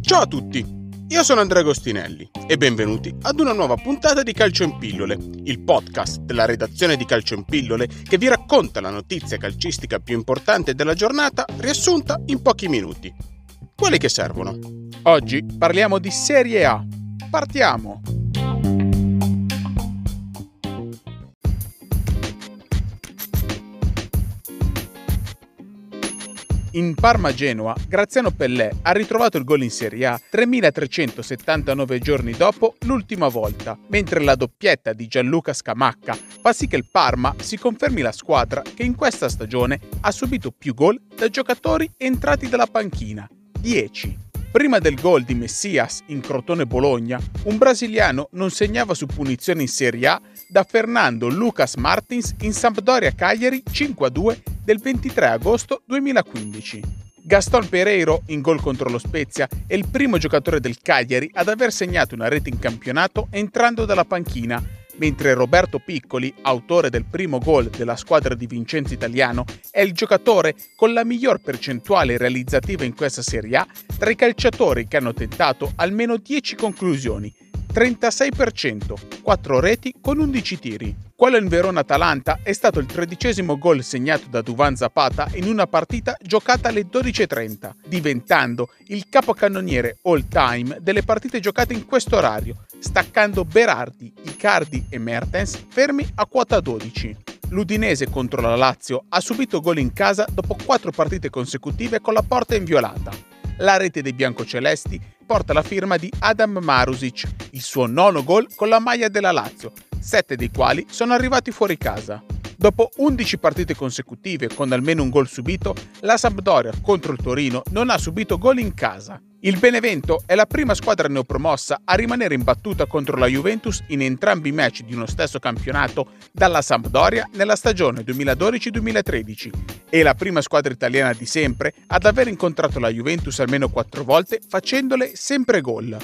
Ciao a tutti, io sono Andrea Agostinelli e benvenuti ad una nuova puntata di Calcio in Pillole, il podcast della redazione di Calcio in Pillole che vi racconta la notizia calcistica più importante della giornata riassunta in pochi minuti. Quelli che servono. Oggi parliamo di Serie A. Partiamo! In Parma-Genoa, Graziano Pellè ha ritrovato il gol in Serie A 3379 giorni dopo l'ultima volta, mentre la doppietta di Gianluca Scamacca fa sì che il Parma si confermi la squadra che in questa stagione ha subito più gol da giocatori entrati dalla panchina, 10. Prima del gol di Messias in Crotone Bologna, un brasiliano non segnava su punizione in Serie A da Fernando Lucas Martins in Sampdoria Cagliari 5-2 del 23 agosto 2015. Gaston Pereiro, in gol contro lo Spezia, è il primo giocatore del Cagliari ad aver segnato una rete in campionato entrando dalla panchina, mentre Roberto Piccoli, autore del primo gol della squadra di Vincenzo Italiano, è il giocatore con la miglior percentuale realizzativa in questa Serie A tra i calciatori che hanno tentato almeno 10 conclusioni, 36%, 4 reti con 11 tiri. Quello in Verona-Atalanta è stato il tredicesimo gol segnato da Duvan Zapata in una partita giocata alle 12.30, diventando il capocannoniere all-time delle partite giocate in questo orario, staccando Berardi, Icardi e Mertens fermi a quota 12. L'Udinese contro la Lazio ha subito gol in casa dopo 4 partite consecutive con la porta inviolata la rete dei biancocelesti porta la firma di Adam Marusic, il suo nono gol con la maglia della Lazio, sette dei quali sono arrivati fuori casa. Dopo 11 partite consecutive con almeno un gol subito, la Sampdoria contro il Torino non ha subito gol in casa. Il Benevento è la prima squadra neopromossa a rimanere imbattuta contro la Juventus in entrambi i match di uno stesso campionato dalla Sampdoria nella stagione 2012-2013 e la prima squadra italiana di sempre ad aver incontrato la Juventus almeno quattro volte facendole sempre gol.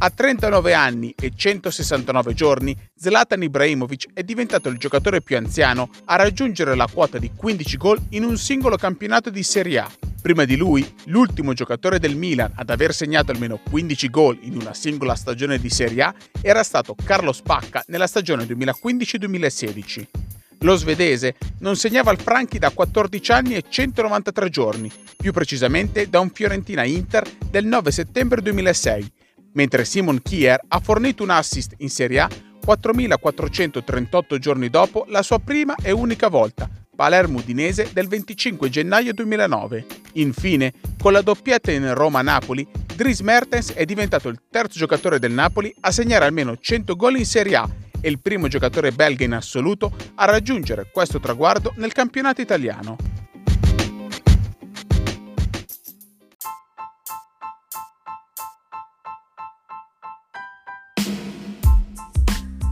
A 39 anni e 169 giorni, Zlatan Ibrahimovic è diventato il giocatore più anziano a raggiungere la quota di 15 gol in un singolo campionato di Serie A. Prima di lui, l'ultimo giocatore del Milan ad aver segnato almeno 15 gol in una singola stagione di Serie A era stato Carlo Spacca nella stagione 2015-2016. Lo svedese non segnava al Franchi da 14 anni e 193 giorni, più precisamente da un Fiorentina Inter del 9 settembre 2006, mentre Simon Kier ha fornito un assist in Serie A 4.438 giorni dopo la sua prima e unica volta, Palermo Udinese del 25 gennaio 2009. Infine, con la doppietta in Roma-Napoli, Dries Mertens è diventato il terzo giocatore del Napoli a segnare almeno 100 gol in Serie A e il primo giocatore belga in assoluto a raggiungere questo traguardo nel campionato italiano.